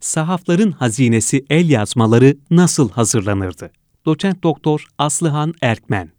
Sahafların hazinesi el yazmaları nasıl hazırlanırdı? Doçent Doktor Aslıhan Erkmen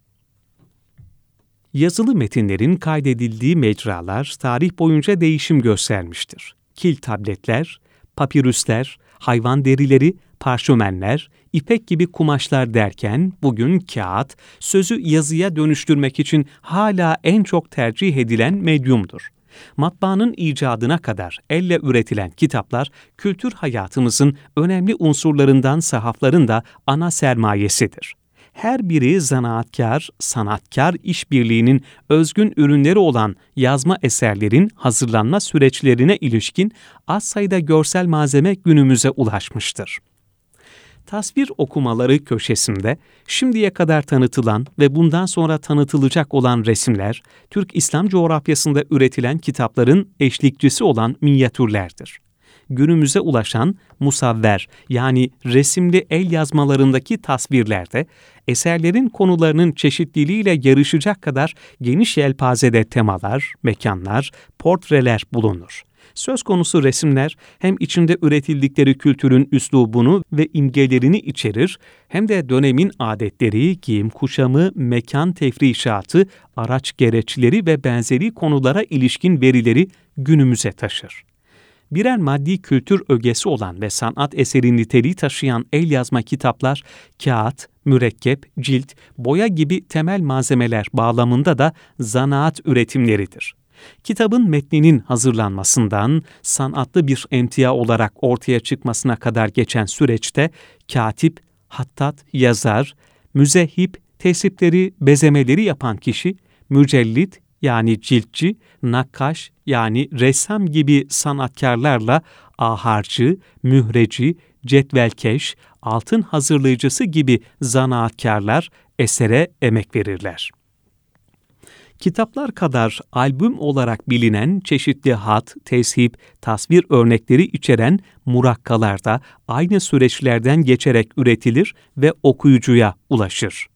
Yazılı metinlerin kaydedildiği mecralar tarih boyunca değişim göstermiştir. Kil tabletler, papirüsler, hayvan derileri, parşömenler, ipek gibi kumaşlar derken bugün kağıt, sözü yazıya dönüştürmek için hala en çok tercih edilen medyumdur. Matbaanın icadına kadar elle üretilen kitaplar, kültür hayatımızın önemli unsurlarından sahafların da ana sermayesidir. Her biri zanaatkar, sanatkar işbirliğinin özgün ürünleri olan yazma eserlerin hazırlanma süreçlerine ilişkin az sayıda görsel malzeme günümüze ulaşmıştır tasvir okumaları köşesinde şimdiye kadar tanıtılan ve bundan sonra tanıtılacak olan resimler, Türk İslam coğrafyasında üretilen kitapların eşlikçisi olan minyatürlerdir. Günümüze ulaşan musavver yani resimli el yazmalarındaki tasvirlerde eserlerin konularının çeşitliliğiyle yarışacak kadar geniş yelpazede temalar, mekanlar, portreler bulunur. Söz konusu resimler hem içinde üretildikleri kültürün üslubunu ve imgelerini içerir, hem de dönemin adetleri, giyim kuşamı, mekan tefrişatı, araç gereçleri ve benzeri konulara ilişkin verileri günümüze taşır birer maddi kültür ögesi olan ve sanat eseri niteliği taşıyan el yazma kitaplar, kağıt, mürekkep, cilt, boya gibi temel malzemeler bağlamında da zanaat üretimleridir. Kitabın metninin hazırlanmasından sanatlı bir emtia olarak ortaya çıkmasına kadar geçen süreçte katip, hattat, yazar, müzehip, tesipleri, bezemeleri yapan kişi, mücellit yani ciltçi, nakkaş yani ressam gibi sanatkarlarla aharcı, mühreci, cetvelkeş, altın hazırlayıcısı gibi zanaatkarlar esere emek verirler kitaplar kadar albüm olarak bilinen çeşitli hat, teship, tasvir örnekleri içeren murakkalar da aynı süreçlerden geçerek üretilir ve okuyucuya ulaşır.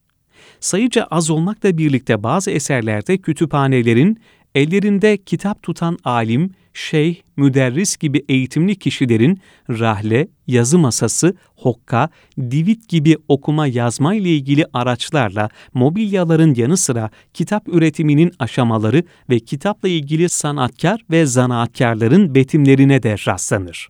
Sayıca az olmakla birlikte bazı eserlerde kütüphanelerin ellerinde kitap tutan alim, şeyh, müderris gibi eğitimli kişilerin rahle, yazı masası, hokka, divit gibi okuma yazma ile ilgili araçlarla mobilyaların yanı sıra kitap üretiminin aşamaları ve kitapla ilgili sanatkar ve zanaatkarların betimlerine de rastlanır.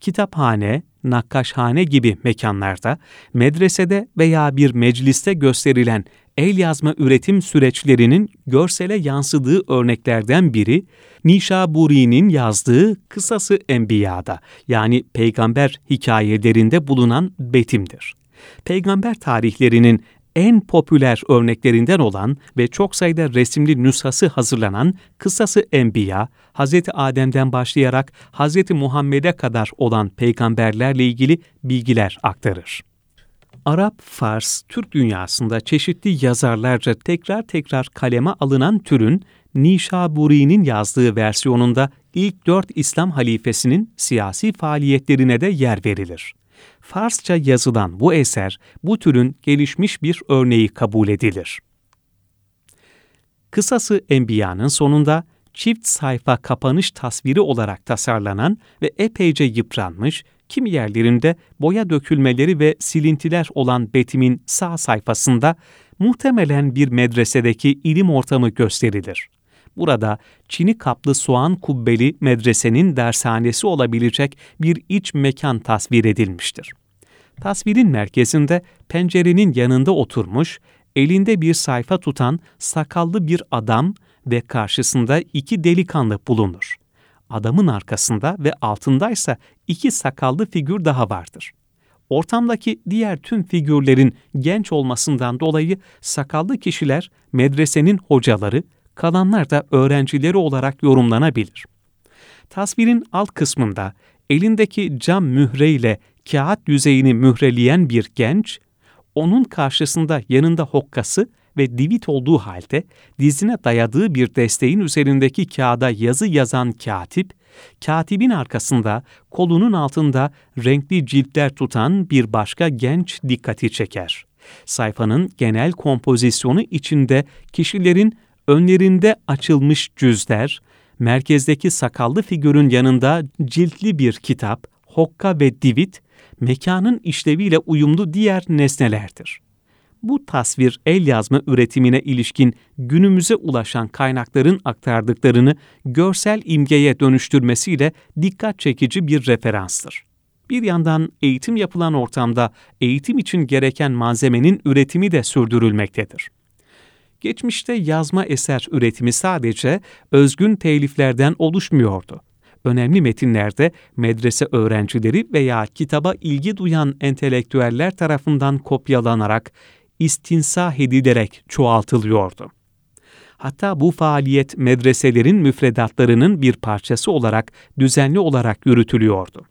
Kitaphane, nakkaşhane gibi mekanlarda, medresede veya bir mecliste gösterilen el yazma üretim süreçlerinin görsele yansıdığı örneklerden biri, Nişaburi'nin yazdığı Kısası Enbiya'da yani peygamber hikayelerinde bulunan betimdir. Peygamber tarihlerinin en popüler örneklerinden olan ve çok sayıda resimli nüshası hazırlanan Kısası Enbiya, Hz. Adem'den başlayarak Hz. Muhammed'e kadar olan peygamberlerle ilgili bilgiler aktarır. Arap, Fars, Türk dünyasında çeşitli yazarlarca tekrar tekrar kaleme alınan türün Nişaburi'nin yazdığı versiyonunda ilk dört İslam halifesinin siyasi faaliyetlerine de yer verilir. Farsça yazılan bu eser, bu türün gelişmiş bir örneği kabul edilir. Kısası Enbiya'nın sonunda çift sayfa kapanış tasviri olarak tasarlanan ve epeyce yıpranmış, kimi yerlerinde boya dökülmeleri ve silintiler olan betimin sağ sayfasında muhtemelen bir medresedeki ilim ortamı gösterilir. Burada çini kaplı soğan kubbeli medresenin dershanesi olabilecek bir iç mekan tasvir edilmiştir. Tasvirin merkezinde pencerenin yanında oturmuş, elinde bir sayfa tutan sakallı bir adam ve karşısında iki delikanlı bulunur. Adamın arkasında ve altındaysa iki sakallı figür daha vardır. Ortamdaki diğer tüm figürlerin genç olmasından dolayı sakallı kişiler medresenin hocaları, kalanlar da öğrencileri olarak yorumlanabilir. Tasvirin alt kısmında elindeki cam mühreyle kağıt yüzeyini mühreleyen bir genç, onun karşısında yanında hokkası ve divit olduğu halde dizine dayadığı bir desteğin üzerindeki kağıda yazı yazan katip, katibin arkasında kolunun altında renkli ciltler tutan bir başka genç dikkati çeker. Sayfanın genel kompozisyonu içinde kişilerin önlerinde açılmış cüzler, merkezdeki sakallı figürün yanında ciltli bir kitap, hokka ve divit, mekanın işleviyle uyumlu diğer nesnelerdir. Bu tasvir el yazma üretimine ilişkin günümüze ulaşan kaynakların aktardıklarını görsel imgeye dönüştürmesiyle dikkat çekici bir referanstır. Bir yandan eğitim yapılan ortamda eğitim için gereken malzemenin üretimi de sürdürülmektedir. Geçmişte yazma eser üretimi sadece özgün teliflerden oluşmuyordu. Önemli metinlerde medrese öğrencileri veya kitaba ilgi duyan entelektüeller tarafından kopyalanarak, istinsah edilerek çoğaltılıyordu. Hatta bu faaliyet medreselerin müfredatlarının bir parçası olarak düzenli olarak yürütülüyordu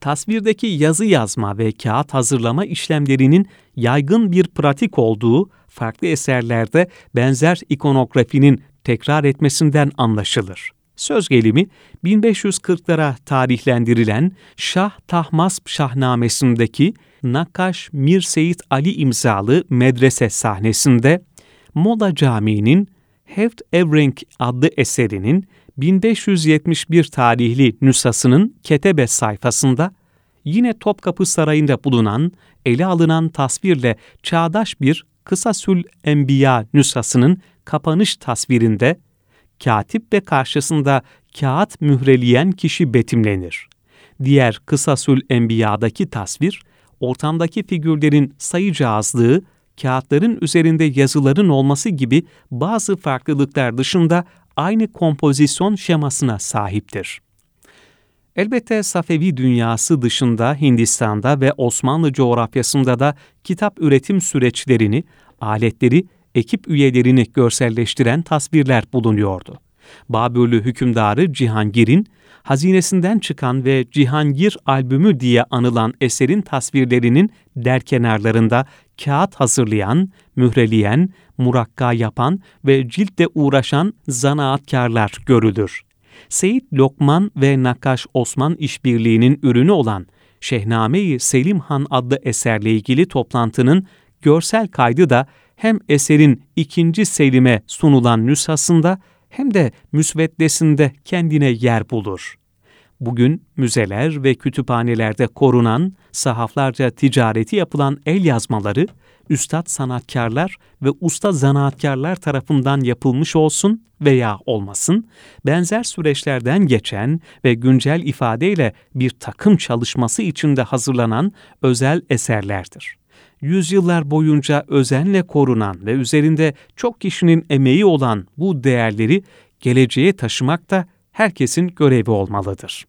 tasvirdeki yazı yazma ve kağıt hazırlama işlemlerinin yaygın bir pratik olduğu farklı eserlerde benzer ikonografinin tekrar etmesinden anlaşılır. Söz gelimi 1540'lara tarihlendirilen Şah Tahmasp Şahnamesi'ndeki Nakaş Mir Seyit Ali imzalı medrese sahnesinde Mola Camii'nin Heft Evrenk adlı eserinin 1571 tarihli nüshasının Ketebe sayfasında yine Topkapı Sarayı'nda bulunan ele alınan tasvirle çağdaş bir Kısasül Enbiya nüshasının kapanış tasvirinde katip ve karşısında kağıt mühreleyen kişi betimlenir. Diğer Kısasül Enbiya'daki tasvir, ortamdaki figürlerin sayıca azlığı, kağıtların üzerinde yazıların olması gibi bazı farklılıklar dışında aynı kompozisyon şemasına sahiptir. Elbette Safevi dünyası dışında Hindistan'da ve Osmanlı coğrafyasında da kitap üretim süreçlerini, aletleri, ekip üyelerini görselleştiren tasvirler bulunuyordu. Babürlü hükümdarı Cihangir'in hazinesinden çıkan ve Cihangir albümü diye anılan eserin tasvirlerinin der kenarlarında kağıt hazırlayan, mühreleyen, murakka yapan ve ciltle uğraşan zanaatkarlar görülür. Seyit Lokman ve Nakaş Osman işbirliğinin ürünü olan Şehname-i Selim Han adlı eserle ilgili toplantının görsel kaydı da hem eserin ikinci Selim'e sunulan nüshasında hem de müsveddesinde kendine yer bulur. Bugün müzeler ve kütüphanelerde korunan, sahaflarca ticareti yapılan el yazmaları, üstad sanatkarlar ve usta zanaatkarlar tarafından yapılmış olsun veya olmasın, benzer süreçlerden geçen ve güncel ifadeyle bir takım çalışması içinde hazırlanan özel eserlerdir. Yüzyıllar boyunca özenle korunan ve üzerinde çok kişinin emeği olan bu değerleri geleceğe taşımak da herkesin görevi olmalıdır.